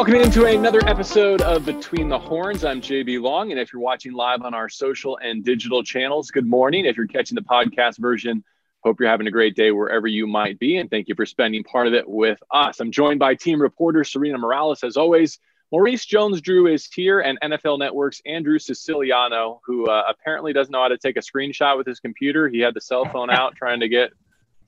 Welcome into another episode of Between the Horns. I'm JB Long, and if you're watching live on our social and digital channels, good morning. If you're catching the podcast version, hope you're having a great day wherever you might be, and thank you for spending part of it with us. I'm joined by team reporter Serena Morales, as always. Maurice Jones-Drew is here, and NFL Network's Andrew Siciliano, who uh, apparently doesn't know how to take a screenshot with his computer. He had the cell phone out trying to get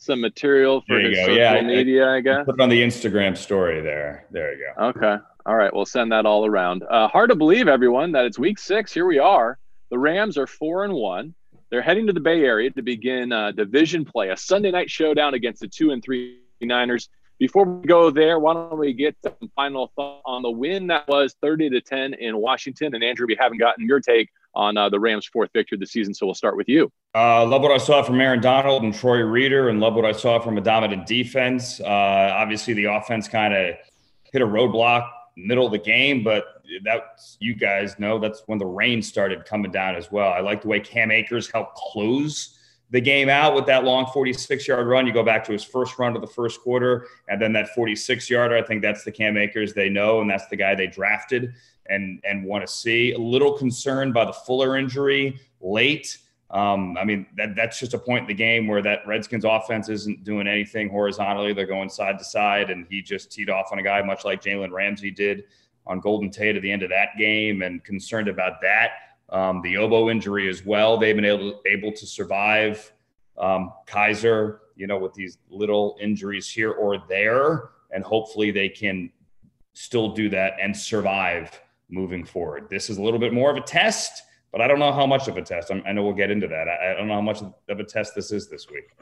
some material for his go. social yeah, media, I, I guess. Put it on the Instagram story there. There you go. Okay. All right. We'll send that all around. Uh, hard to believe, everyone, that it's week six. Here we are. The Rams are four and one. They're heading to the Bay Area to begin uh, division play, a Sunday night showdown against the two and three Niners. Before we go there, why don't we get some final thought on the win that was 30 to 10 in Washington? And Andrew, we haven't gotten your take on uh, the Rams' fourth victory of the season, so we'll start with you. Uh, love what I saw from Aaron Donald and Troy Reeder, and love what I saw from a dominant defense. Uh, obviously, the offense kind of hit a roadblock middle of the game, but that's you guys know that's when the rain started coming down as well. I like the way Cam Akers helped close the game out with that long 46 yard run. You go back to his first run of the first quarter, and then that 46 yarder. I think that's the Cam Akers they know, and that's the guy they drafted and and want to see. A little concerned by the Fuller injury late. Um, I mean, that, that's just a point in the game where that Redskins offense isn't doing anything horizontally. They're going side to side, and he just teed off on a guy much like Jalen Ramsey did on Golden Tate at the end of that game, and concerned about that. Um, the elbow injury as well. They've been able able to survive um, Kiser, you know, with these little injuries here or there, and hopefully they can still do that and survive moving forward. This is a little bit more of a test, but I don't know how much of a test. I'm, i know we'll get into that. I, I, don't know how much of a test this is this week.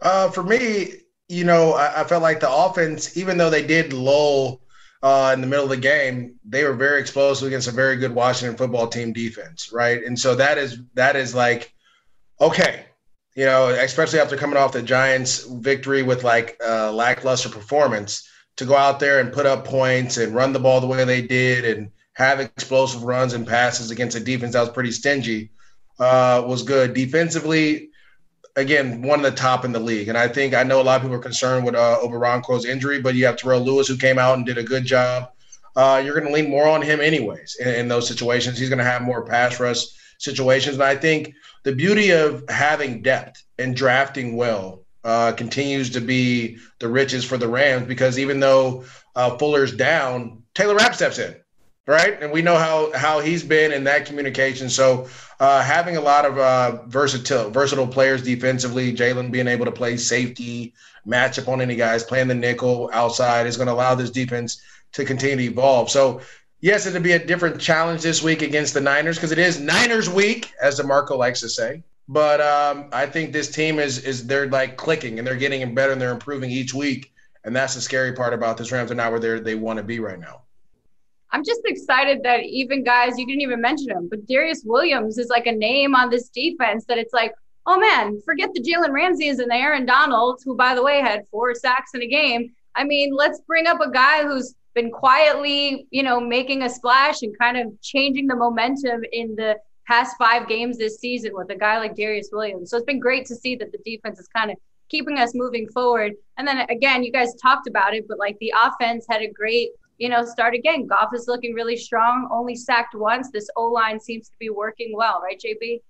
Uh, for me, you know, I, I, felt like the offense, even though they did lull uh, in the middle of the game, they were very explosive against a very good Washington football team defense, right? And so that is that is like, okay, you know, especially after coming off the Giants' victory with like uh, lackluster performance to go out there and put up points and run the ball the way they did and have explosive runs and passes against a defense that was pretty stingy uh, was good. Defensively, again, one of the top in the league. And I think I know a lot of people are concerned with uh, Okoronkwo's injury, but you have Terrell Lewis who came out and did a good job. Uh, you're going to lean more on him anyways in, in those situations. He's going to have more pass rush situations. And I think the beauty of having depth and drafting well uh, continues to be the riches for the Rams because even though uh, Fuller's down, Taylor Rapp steps in, right? And we know how how he's been in that communication. So uh, having a lot of uh, versatile versatile players defensively, Jalen being able to play safety, match up on any guys, playing the nickel outside is going to allow this defense to continue to evolve. So yes, it'll be a different challenge this week against the Niners because it is Niners week, as DeMarco likes to say. But um, I think this team is is they're like clicking and they're getting better and they're improving each week. And that's the scary part about this Rams are not where they want to be right now. I'm just excited that even guys you didn't even mention him, but Darius Williams is like a name on this defense that it's like, oh man, forget the Jalen Ramsey's and the Aaron Donalds, who by the way had four sacks in a game. I mean, let's bring up a guy who's been quietly, you know, making a splash and kind of changing the momentum in the past five games this season with a guy like Darius Williams. So it's been great to see that the defense is kind of keeping us moving forward. And then again, you guys talked about it, but like the offense had a great, you know, start again. Goff is looking really strong, only sacked once. This O line seems to be working well, right, JB?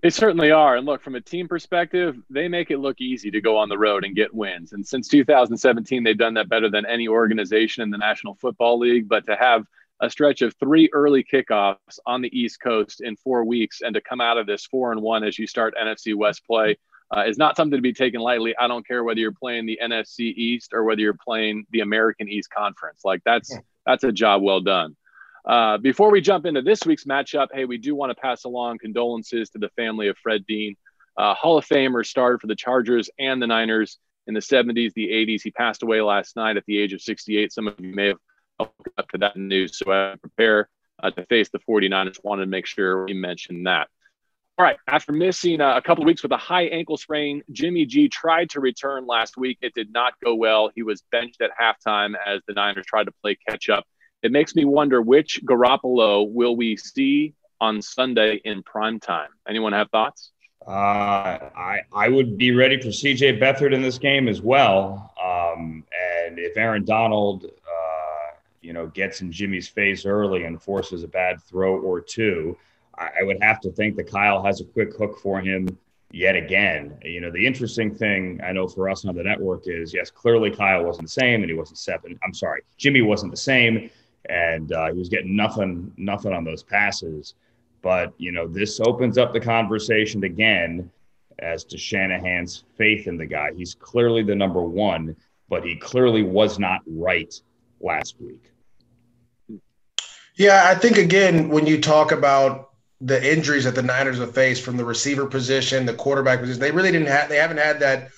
They certainly are. And look, from a team perspective, they make it look easy to go on the road and get wins. And since 2017, they've done that better than any organization in the National Football League. But to have a stretch of three early kickoffs on the East Coast in four weeks, and to come out of this four and one as you start NFC West play uh, is not something to be taken lightly. I don't care whether you're playing the NFC East or whether you're playing the American East Conference. Like that's that's a job well done. Uh, before we jump into this week's matchup, hey, we do want to pass along condolences to the family of Fred Dean, uh, Hall of Famer, started for the Chargers and the Niners in the 70s, the 80s. He passed away last night at the age of 68. Some of you may have up to that news. So I prepare uh, to face the 49ers. Wanted to make sure we mentioned that. All right. After missing uh, a couple weeks with a high ankle sprain, Jimmy G tried to return last week. It did not go well. He was benched at halftime as the Niners tried to play catch up. It makes me wonder which Garoppolo will we see on Sunday in prime time? Anyone have thoughts? Uh, I I would be ready for C.J. Beathard in this game as well. Um, and if Aaron Donald you know, gets in Jimmy's face early and forces a bad throw or two, I, I would have to think that Kyle has a quick hook for him yet again. You know, the interesting thing I know for us on the network is yes, clearly Kyle wasn't the same and he wasn't seven. I'm sorry, Jimmy wasn't the same and uh, he was getting nothing, nothing on those passes. But, you know, this opens up the conversation again as to Shanahan's faith in the guy. He's clearly the number one, but he clearly was not right last week. Yeah, I think again, when you talk about the injuries that the Niners have faced from the receiver position, the quarterback position, they really didn't have, they haven't had that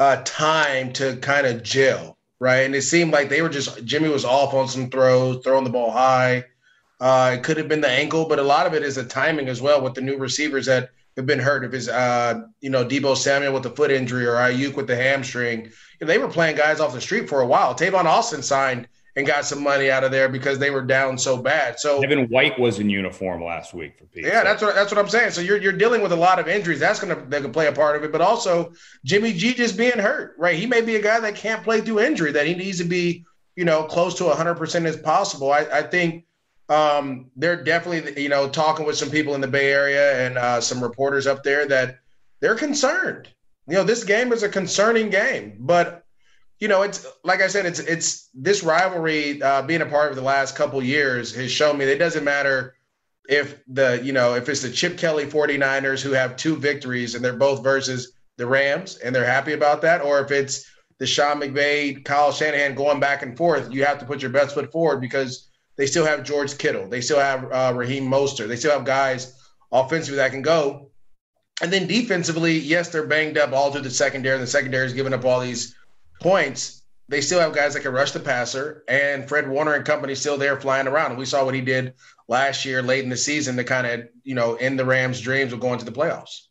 uh, time to kind of gel, right? And it seemed like they were just, Jimmy was off on some throws, throwing the ball high. Uh, it could have been the ankle, but a lot of it is the timing as well with the new receivers that have been hurt. If it's uh, you know Deebo Samuel with the foot injury or Aiyuk with the hamstring, they were playing guys off the street for a while. Tavon Austin signed and got some money out of there because they were down so bad. So Evan White was in uniform last week for Pete. Yeah, that's what that's what I'm saying. So you're you're dealing with a lot of injuries. That's gonna they can play a part of it, but also Jimmy G just being hurt, right? He may be a guy that can't play through injury, that he needs to be, you know, close to 100 percent as possible. I, I think um, they're definitely, you know, talking with some people in the Bay Area and uh, some reporters up there that they're concerned. You know, this game is a concerning game, but you know, it's like I said, it's it's this rivalry uh, being a part of the last couple years has shown me that it doesn't matter if the you know if it's the Chip Kelly 49ers who have two victories and they're both versus the Rams and they're happy about that, or if it's the Sean McVay, Kyle Shanahan going back and forth, you have to put your best foot forward because they still have George Kittle. They still have uh, Raheem Mostert. They still have guys offensively that can go. And then defensively, yes, they're banged up all through the secondary. And the secondary is giving up all these points. They still have guys that can rush the passer, and Fred Warner and company still there flying around. We saw what he did last year, late in the season, to kind of you know end the Rams' dreams of going to the playoffs.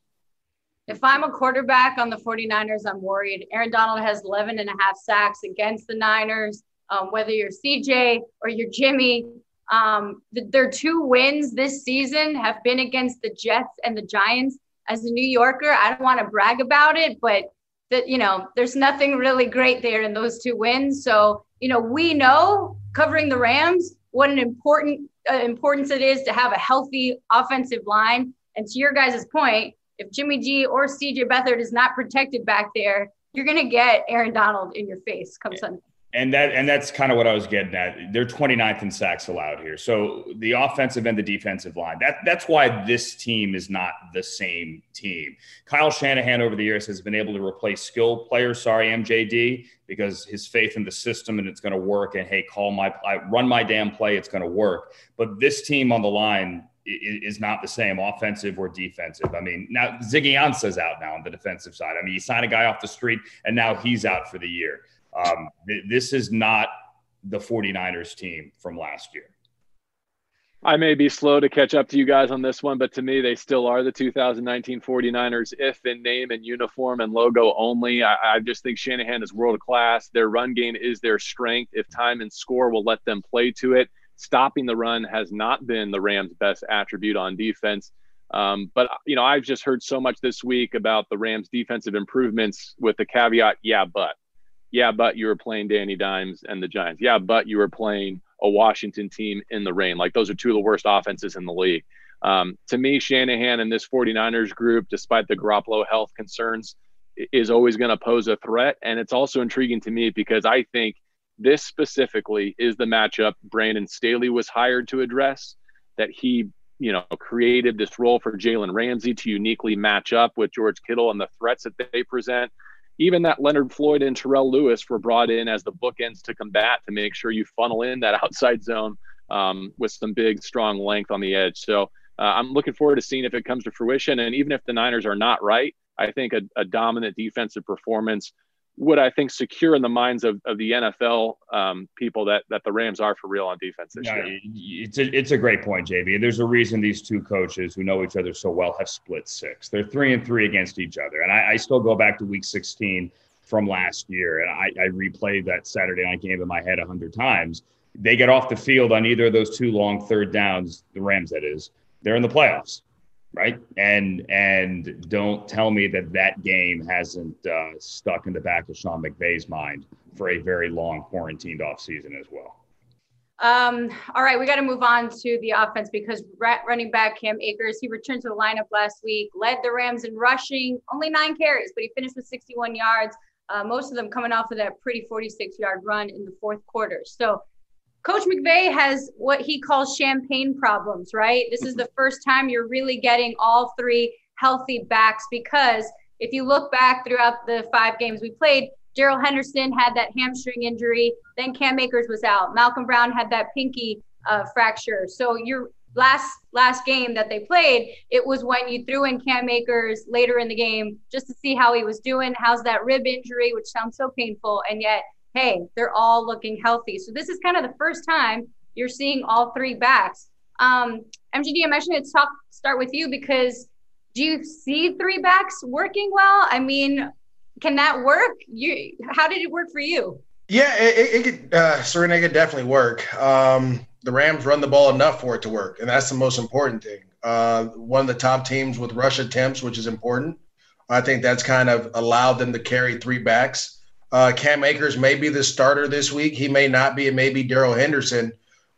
If I'm a quarterback on the 49ers, I'm worried. Aaron Donald has 11 and a half sacks against the Niners um, whether you're CJ or you're Jimmy. Um, the, their two wins this season have been against the Jets and the Giants. As a New Yorker, I don't want to brag about it, but that you know, there's nothing really great there in those two wins. So you know, we know covering the Rams what an important uh, importance it is to have a healthy offensive line. And to your guys' point, if Jimmy G or CJ Beathard is not protected back there, you're going to get Aaron Donald in your face come Sunday and that and that's kind of what I was getting at. They're 29th in sacks allowed here. So the offensive and the defensive line. That that's why this team is not the same team. Kyle Shanahan over the years has been able to replace skill players, sorry, MJD, because his faith in the system and it's going to work. And hey, call my I run my damn play, it's going to work. But this team on the line is not the same offensive or defensive. I mean, now Ziggy Ansah's out now on the defensive side. I mean, you sign a guy off the street and now he's out for the year. Um, th- this is not the 49ers team from last year. I may be slow to catch up to you guys on this one, but to me, they still are the 2019 49ers, if in name and uniform and logo only. I, I just think Shanahan is world class. Their run game is their strength. If time and score will let them play to it, stopping the run has not been the Rams' best attribute on defense. Um, but, you know, I've just heard so much this week about the Rams' defensive improvements with the caveat, yeah, but yeah, but you were playing Danny Dimes and the Giants. Yeah, but you were playing a Washington team in the rain. Like those are two of the worst offenses in the league. Um, to me, Shanahan and this 49ers group, despite the Garoppolo health concerns, is always going to pose a threat. And it's also intriguing to me because I think this specifically is the matchup Brandon Staley was hired to address, that he, you know, created this role for Jalen Ramsey to uniquely match up with George Kittle and the threats that they present even that Leonard Floyd and Terrell Lewis were brought in as the bookends to combat to make sure you funnel in that outside zone um, with some big, strong length on the edge. So uh, I'm looking forward to seeing if it comes to fruition. And even if the Niners are not right, I think a, a dominant defensive performance would I think secure in the minds of, of the NFL um, people that that the Rams are for real on defense this year. It's a, it's a great point, JB. There's a reason these two coaches who know each other so well have split six. They're three and three against each other, and I, I still go back to Week 16 from last year, and I, I replayed that Saturday night game in my head a hundred times. They get off the field on either of those two long third downs, the Rams that is. They're in the playoffs right? And and don't tell me that that game hasn't uh, stuck in the back of Sean McVay's mind for a very long quarantined off season as well. Um, all right, we got to move on to the offense because running back Cam Akers, he returned to the lineup last week, led the Rams in rushing, only nine carries, but he finished with 61 yards, uh, most of them coming off of that pretty 46 yard run in the fourth quarter. So, Coach McVay has what he calls champagne problems, right? This is the first time you're really getting all three healthy backs because if you look back throughout the five games we played, Darrell Henderson had that hamstring injury. Then Cam Akers was out. Malcolm Brown had that pinky uh, fracture. So your last last game that they played, it was when you threw in Cam Akers later in the game just to see how he was doing. How's that rib injury, which sounds so painful, and yet hey, they're all looking healthy. So this is kind of the first time you're seeing all three backs. Um, MJD, I'm actually going to talk start with you because do you see three backs working well? I mean, can that work? You, how did it work for you? Yeah, it, it could, uh, Serena, it could definitely work. Um, the Rams run the ball enough for it to work, and that's the most important thing. Uh, one of the top teams with rush attempts, which is important. I think that's kind of allowed them to carry three backs. Uh, Cam Akers may be the starter this week. He may not be. It may be Darrell Henderson,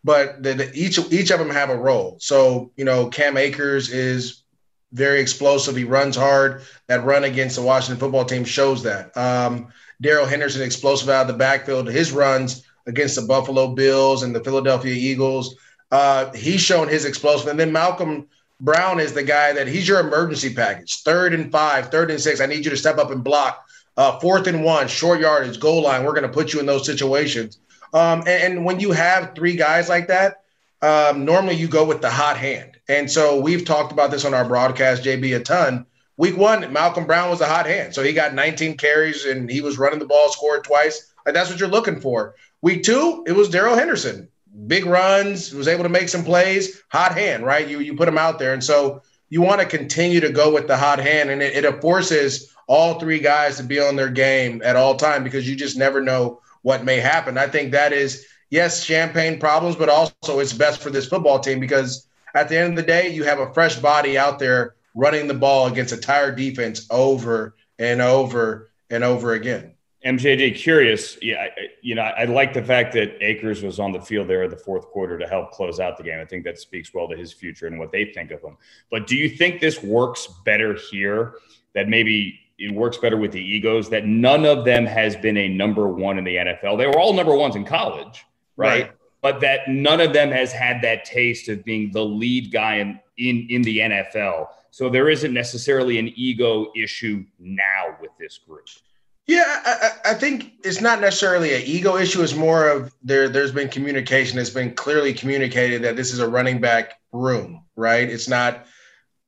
but the, the, each each of them have a role. So you know, Cam Akers is very explosive. He runs hard. That run against the Washington football team shows that. Um, Darrell Henderson, explosive out of the backfield. His runs against the Buffalo Bills and the Philadelphia Eagles, uh, he's shown his explosive. And then Malcolm Brown is the guy that he's your emergency package. Third and five, third and six. I need you to step up and block. Uh, fourth and one, short yardage, goal line. We're going to put you in those situations. Um, and, and, when you have three guys like that, um, normally you go with the hot hand. And so we've talked about this on our broadcast, JB, a ton. Week one, Malcolm Brown was a hot hand. So he got 19 carries and he was running the ball, scored twice. Like that's what you're looking for. Week two, it was Darrell Henderson. Big runs, was able to make some plays, hot hand, right? You you put him out there. And so you want to continue to go with the hot hand. And it, it forces all three guys to be on their game at all time because you just never know what may happen. I think that is, yes, champagne problems, but also it's best for this football team because at the end of the day, you have a fresh body out there running the ball against a tired defense over and over and over again. MJD, curious. Yeah, you know, I like the fact that Akers was on the field there in the fourth quarter to help close out the game. I think that speaks well to his future and what they think of him. But do you think this works better here? That maybe it works better with the egos. That none of them has been a number one in the NFL. They were all number ones in college, right? right but that none of them has had that taste of being the lead guy in, in, in the NFL. So there isn't necessarily an ego issue now with this group. Yeah, I, I, think it's not necessarily an ego issue. It's more of there. There's been communication. It's been clearly communicated that this is a running back room, right? It's not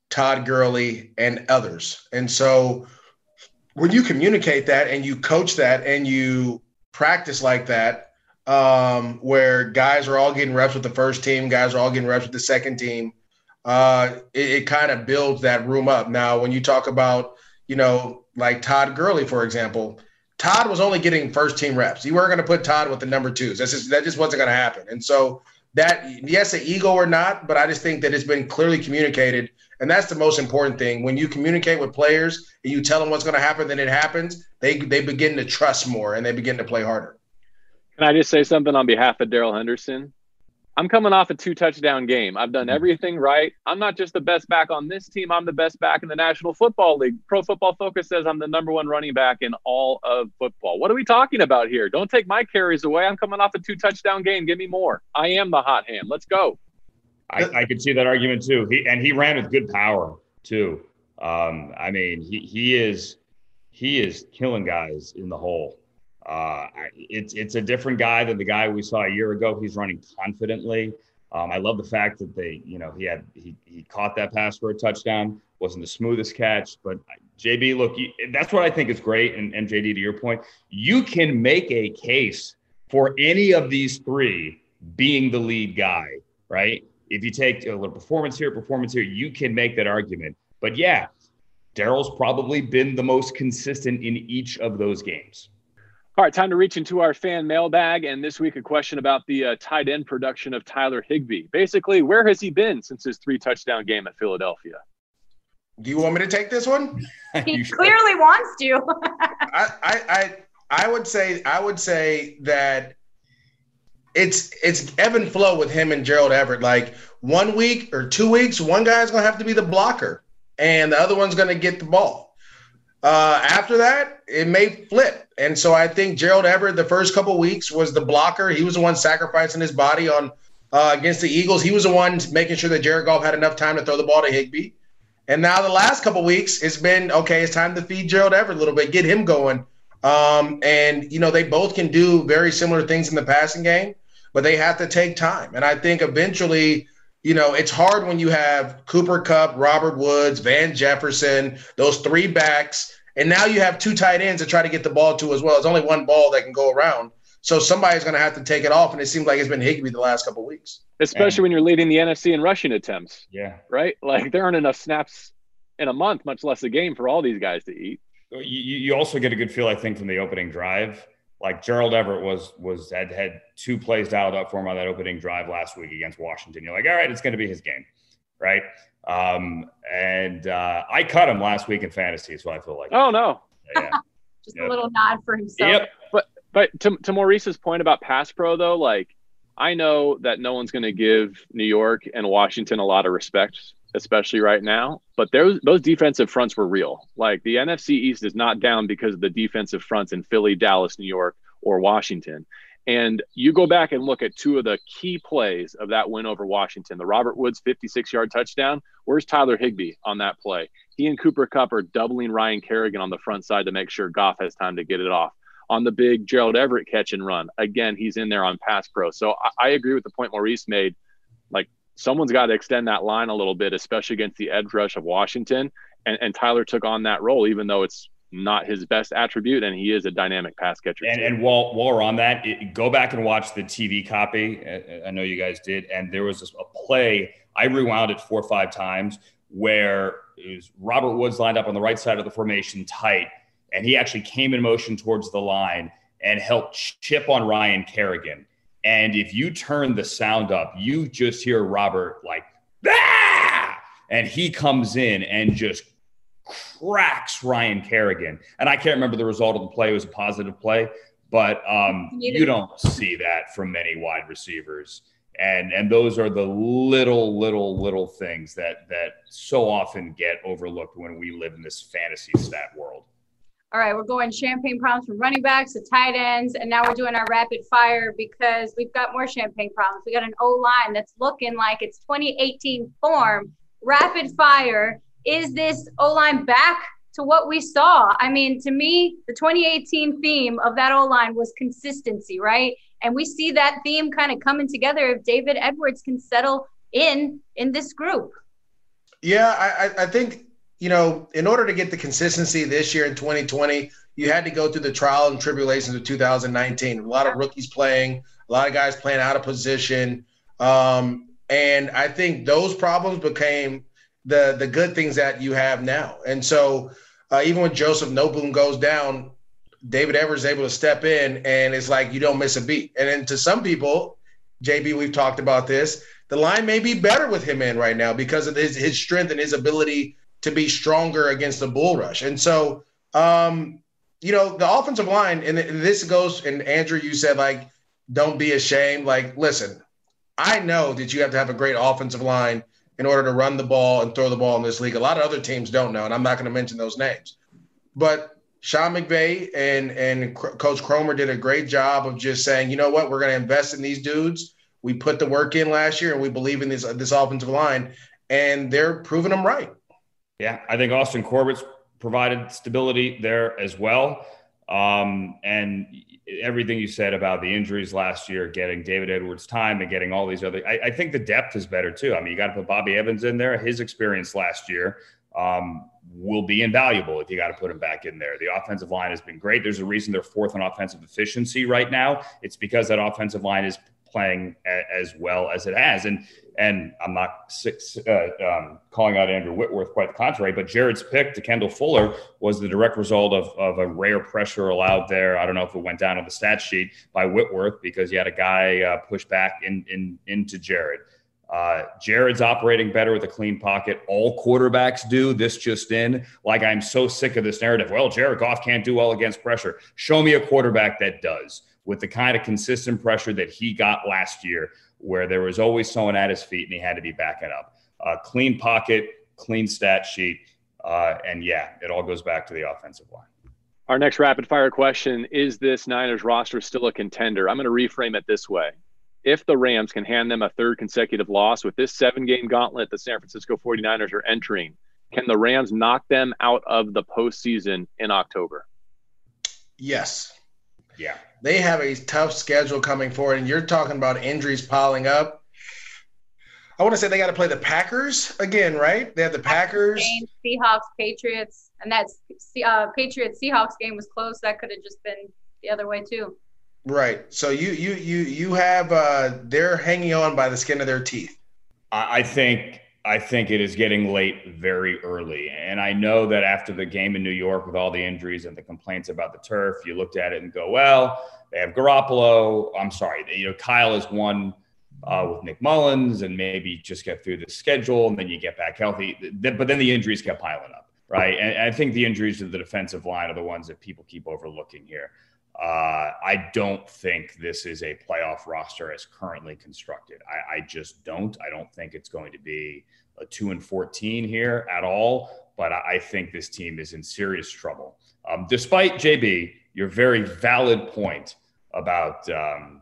Todd Gurley and others. And so when you communicate that and you coach that and you practice like that, um, where guys are all getting reps with the first team, guys are all getting reps with the second team. Uh, it, it kind of builds that room up. Now, when you talk about, you know, like Todd Gurley, for example, Todd was only getting first team reps. You weren't going to put Todd with the number twos. That's just that just wasn't going to happen. And so that yes, an ego or not, but I just think that it's been clearly communicated, and that's the most important thing. When you communicate with players and you tell them what's going to happen, then it happens. They they begin to trust more and they begin to play harder. Can I just say something on behalf of Darrell Henderson? I'm coming off a two touchdown game. I've done mm-hmm. everything right. I'm not just the best back on this team, I'm the best back in the National Football League. Pro Football Focus says I'm the number one running back in all of football. What are we talking about here? Don't take my carries away. I'm coming off a two touchdown game. Give me more. I am the hot hand. Let's go. I, I could see that argument too. He and he ran with good power too. Um, I mean, he he is he is killing guys in the hole. Uh, it's it's a different guy than the guy we saw a year ago. He's running confidently. Um, I love the fact that they, you know, he had he he caught that pass for a touchdown. wasn't the smoothest catch, but JB, look, you, that's what I think is great. And MJD, to your point, you can make a case for any of these three being the lead guy, right? If you take a little performance here, performance here, you can make that argument. But yeah, Darrell's probably been the most consistent in each of those games. All right, time to reach into our fan mailbag. And this week, a question about the uh, tight end production of Tyler Higbee. Basically, where has he been since his three touchdown game at Philadelphia? Do you want me to take this one? he clearly wants to. I, I, I, I would say, I would say that it's it's ebb and flow with him and Gerald Everett. Like one week or two weeks, one guy's gonna have to be the blocker, and the other one's gonna get the ball. Uh, after that, it may flip, and so I think Gerald Everett the first couple weeks was the blocker. He was the one sacrificing his body on uh, against the Eagles. He was the one making sure that Jared Goff had enough time to throw the ball to Higbee. And now the last couple weeks, it's been okay. It's time to feed Gerald Everett a little bit, get him going. Um, and you know they both can do very similar things in the passing game, but they have to take time. And I think eventually, you know, it's hard when you have Cooper Kupp, Robert Woods, Van Jefferson, those three backs, and now you have two tight ends to try to get the ball to as well. It's only one ball that can go around. So somebody's going to have to take it off, and it seems like it's been Higbee the last couple weeks. Especially and, when you're leading the NFC in rushing attempts. Yeah. Right. Like there aren't enough snaps in a month, much less a game for all these guys to eat. You, you also get a good feel, I think, from the opening drive. Like Gerald Everett was was had had two plays dialed up for him on that opening drive last week against Washington. You're like, all right, it's going to be his game, right? Um, and uh, I cut him last week in fantasy, so I feel like. Oh no. Yeah. Just yep. a little nod for himself. Yep. But but to to Maurice's point about pass pro though, like I know that no one's going to give New York and Washington a lot of respect especially right now. But those those defensive fronts were real. Like the NFC East is not down because of the defensive fronts in Philly, Dallas, New York, or Washington. And you go back and look at two of the key plays of that win over Washington. The Robert Woods 56 yard touchdown. Where's Tyler Higbee on that play? He and Cooper Kupp are doubling Ryan Kerrigan on the front side to make sure Goff has time to get it off. On the big Gerald Everett catch and run, again, he's in there on pass pro. So I, I agree with the point Maurice made. Like someone's got to extend that line a little bit, especially against the edge rush of Washington. And, and Tyler took on that role, even though it's not his best attribute, and he is a dynamic pass catcher. And, and while, while we're on that, it, go back and watch the TV copy. I know you guys did, and there was a play. I rewound it four or five times where it was Robert Woods lined up on the right side of the formation tight, and he actually came in motion towards the line and helped chip on Ryan Kerrigan. And if you turn the sound up, you just hear Robert like, ah! and he comes in and just cracks Ryan Kerrigan. And I can't remember the result of the play. It was a positive play, but um, you don't see that from many wide receivers. And and those are the little, little, little things that that so often get overlooked when we live in this fantasy stat world all right, we're going champagne problems from running backs to tight ends, and now we're doing our rapid fire because we've got more champagne problems. We got an O line that's looking like it's 2018 form. Rapid fire. Is this O line back to what we saw? I mean, to me, the 2018 theme of that O line was consistency, right? And we see that theme kind of coming together if David Edwards can settle in in this group. Yeah, I, I think you know, in order to get the consistency this year in 2020, you had to go through the trial and tribulations of 2019. A lot of rookies playing, a lot of guys playing out of position. Um, and I think those problems became the the good things that you have now. And so uh, even when Joseph Noteboom goes down, David Edwards is able to step in and it's like you don't miss a beat. And then to some people, JB, we've talked about this, the line may be better with him in right now because of his, his strength and his ability to be stronger against the bull rush. And so, um, you know, the offensive line, and this goes, and Andrew, you said, like, don't be ashamed. Like, listen, I know that you have to have a great offensive line in order to run the ball and throw the ball in this league. A lot of other teams don't know, and I'm not going to mention those names. But Sean McVay and and Coach Kromer did a great job of just saying, you know what, we're going to invest in these dudes. We put the work in last year, and we believe in this this offensive line, and they're proving them right. Yeah, I think Austin Corbett's provided stability there as well. Um, and everything you said about the injuries last year, getting David Edwards time and getting all these other, I, I think the depth is better too. I mean, you got to put Bobby Evans in there. His experience last year um, will be invaluable if you got to put him back in there. The offensive line has been great. There's a reason they're fourth on offensive efficiency right now. It's because that offensive line is playing as well as it has. And and I'm not uh, um, calling out Andrew Whitworth, quite the contrary, but Jared's pick to Kendall Fuller was the direct result of, of a rare pressure allowed there. I don't know if it went down on the stat sheet by Whitworth because he had a guy uh, push back in, in, into Jared. Uh, Jared's operating better with a clean pocket. All quarterbacks do. This just in. Like, I'm so sick of this narrative. Well, Jared Goff can't do well against pressure. Show me a quarterback that does with the kind of consistent pressure that he got last year, where there was always someone at his feet and he had to be backing up. Uh, clean pocket, clean stat sheet. Uh, and yeah, it all goes back to the offensive line. Our next rapid fire question Is this Niners roster still a contender? I'm going to reframe it this way. If the Rams can hand them a third consecutive loss with this seven game gauntlet the San Francisco 49ers are entering, can the Rams knock them out of the postseason in October? Yes. Yeah. They have a tough schedule coming forward, and you're talking about injuries piling up. I want to say they got to play the Packers again, right? They have the Packers, Seahawks, Patriots, and that's uh, Patriots Seahawks game was close. That could have just been the other way too. Right. So you you you you have uh, they're hanging on by the skin of their teeth. I think I think it is getting late very early. And I know that after the game in New York with all the injuries and the complaints about the turf, you looked at it and go, well, they have Garoppolo. I'm sorry, you know, Kyle is one uh, with Nick Mullens, and maybe just get through the schedule and then you get back healthy. But then the injuries kept piling up, right? And I think the injuries to the defensive line are the ones that people keep overlooking here. Uh, I don't think this is a playoff roster as currently constructed. I, I, just don't. I don't think it's going to be a two and fourteen here at all. But I, I think this team is in serious trouble. Um, despite JB, your very valid point about um,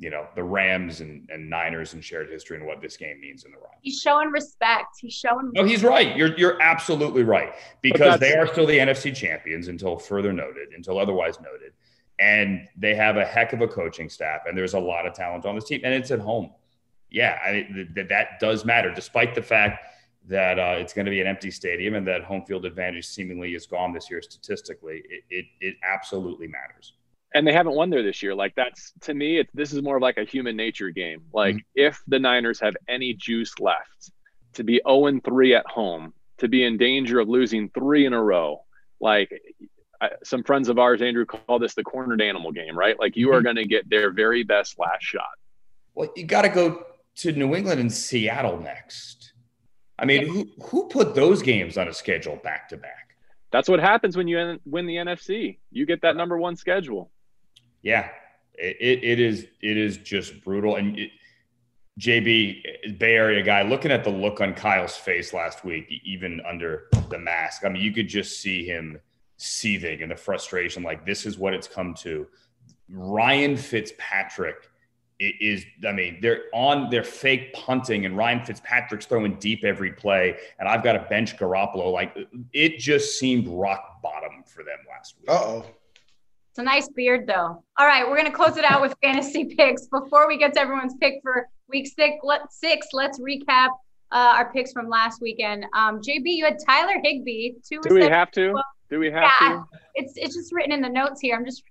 you know the Rams and, and Niners and shared history and what this game means in the run. He's showing respect. He's showing. No, he's right. You're you're absolutely right because they are still the NFC champions until further noted, until otherwise noted, and they have a heck of a coaching staff, and there's a lot of talent on this team, and it's at home. Yeah, I mean, that that does matter, despite the fact that uh, it's going to be an empty stadium and that home field advantage seemingly is gone this year statistically. It it, it absolutely matters and they haven't won there this year. Like that's to me, it's this is more of like a human nature game. Like mm-hmm. if the Niners have any juice left to be 0 3 at home, to be in danger of losing three in a row, like I, some friends of ours, Andrew, call this the cornered animal game, right? Like you are mm-hmm. going to get their very best last shot. Well, you got to go to New England and Seattle next. I mean, who who put those games on a schedule back to back? That's what happens when you win the NFC. You get that number one schedule. Yeah, it, it is it is just brutal. And it, JB, Bay Area guy, looking at the look on Kyle's face last week, even under the mask, I mean, you could just see him seething and the frustration. Like this is what it's come to. Ryan Fitzpatrick is, I mean, they're on their fake punting, and Ryan Fitzpatrick's throwing deep every play, and I've got to bench Garoppolo. Like it just seemed rock bottom for them last week. Uh oh. It's a nice beard, though. All right, we're gonna close it out with fantasy picks. Before we get to everyone's pick for week six, let, six let's recap uh, our picks from last weekend. Um, JB, you had Tyler Higbee. Two Do we have to? Do we have yeah, to? It's it's just written in the notes here. I'm just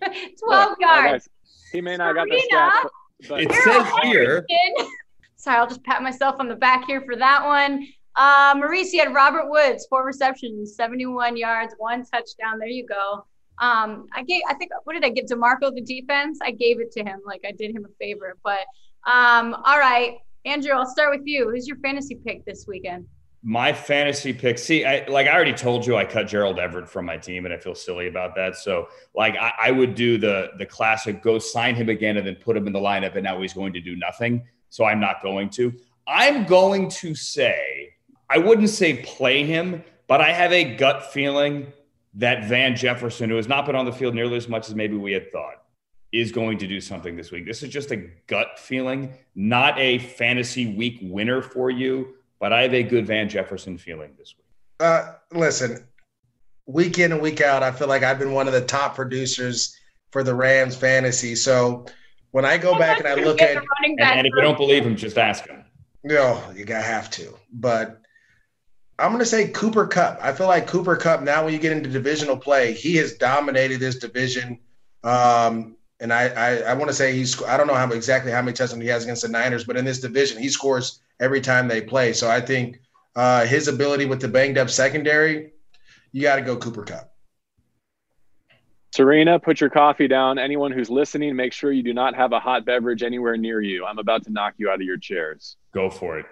twelve yards. he may not Serena, got the stats, but, it says here. Sorry, I'll just pat myself on the back here for that one. Uh, Maurice, you had Robert Woods, four receptions, 71 yards, one touchdown. There you go. Um, I gave, I think, what did I give DeMarco the defense? I gave it to him, like I did him a favor. But um, all right, Andrew, I'll start with you. Who's your fantasy pick this weekend? My fantasy pick. See, I like I already told you I cut Gerald Everett from my team, and I feel silly about that. So, like, I, I would do the the classic: go sign him again, and then put him in the lineup, and now he's going to do nothing. So I'm not going to. I'm going to say I wouldn't say play him, but I have a gut feeling that Van Jefferson, who has not been on the field nearly as much as maybe we had thought, is going to do something this week. This is just a gut feeling, not a fantasy week winner for you, but I have a good Van Jefferson feeling this week. Uh, listen, week in and week out, I feel like I've been one of the top producers for the Rams fantasy. So when I go back and I look at, and, and if you don't believe him, just ask him. No, you gotta have to. But I'm going to say Cooper Kupp. I feel like Cooper Kupp. now when you get into divisional play, he has dominated this division. Um, and I, I, I want to say he's, I don't know how exactly how many touchdowns he has against the Niners, but in this division, he scores every time they play. So I think uh, his ability with the banged up secondary, you got to go Cooper Kupp. Serena, put your coffee down. Anyone who's listening, make sure you do not have a hot beverage anywhere near you. I'm about to knock you out of your chairs. Go for it.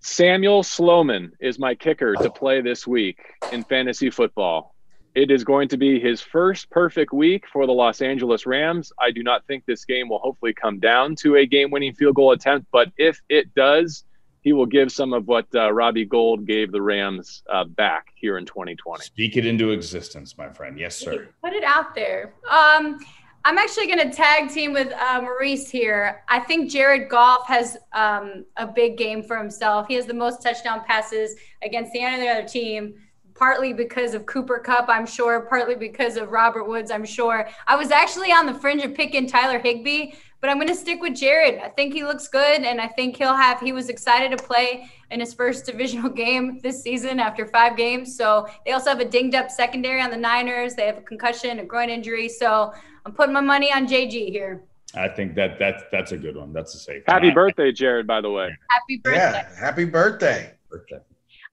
Samuel Sloman is my kicker to play this week in fantasy football. It is going to be his first perfect week for the Los Angeles Rams. I do not think this game will hopefully come down to a game winning field goal attempt, but if it does, he will give some of what uh, Robbie Gould gave the Rams uh, back here in 2020. Speak it into existence, my friend. Yes, sir. Put it out there. Um, I'm actually going to tag team with uh, Maurice here. I think Jared Goff has um, a big game for himself. He has the most touchdown passes against the other team partly because of Cooper Kupp, I'm sure, partly because of Robert Woods, I'm sure. I was actually on the fringe of picking Tyler Higbee, but I'm going to stick with Jared. I think he looks good, and I think he'll have, he was excited to play in his first divisional game this season after five games. So they also have a dinged up secondary on the Niners. They have a concussion, a groin injury. So I'm putting my money on JG here. I think that that's that's a good one. That's a safe. Happy one. birthday, Jared! By the way. Happy birthday. Yeah, happy birthday. Birthday.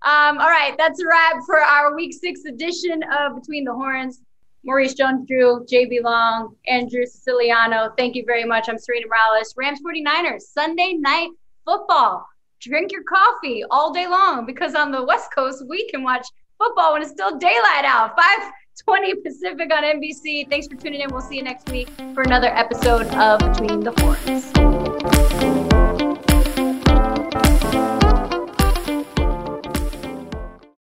Um, all right, that's a wrap for our week six edition of Between the Horns. Maurice Jones Drew, JB Long, Andrew Siciliano. Thank you very much. I'm Serena Morales. Rams 49ers, Sunday night football. Drink your coffee all day long because on the West Coast, we can watch football when it's still daylight out. 520 Pacific on NBC. Thanks for tuning in. We'll see you next week for another episode of Between the Horns.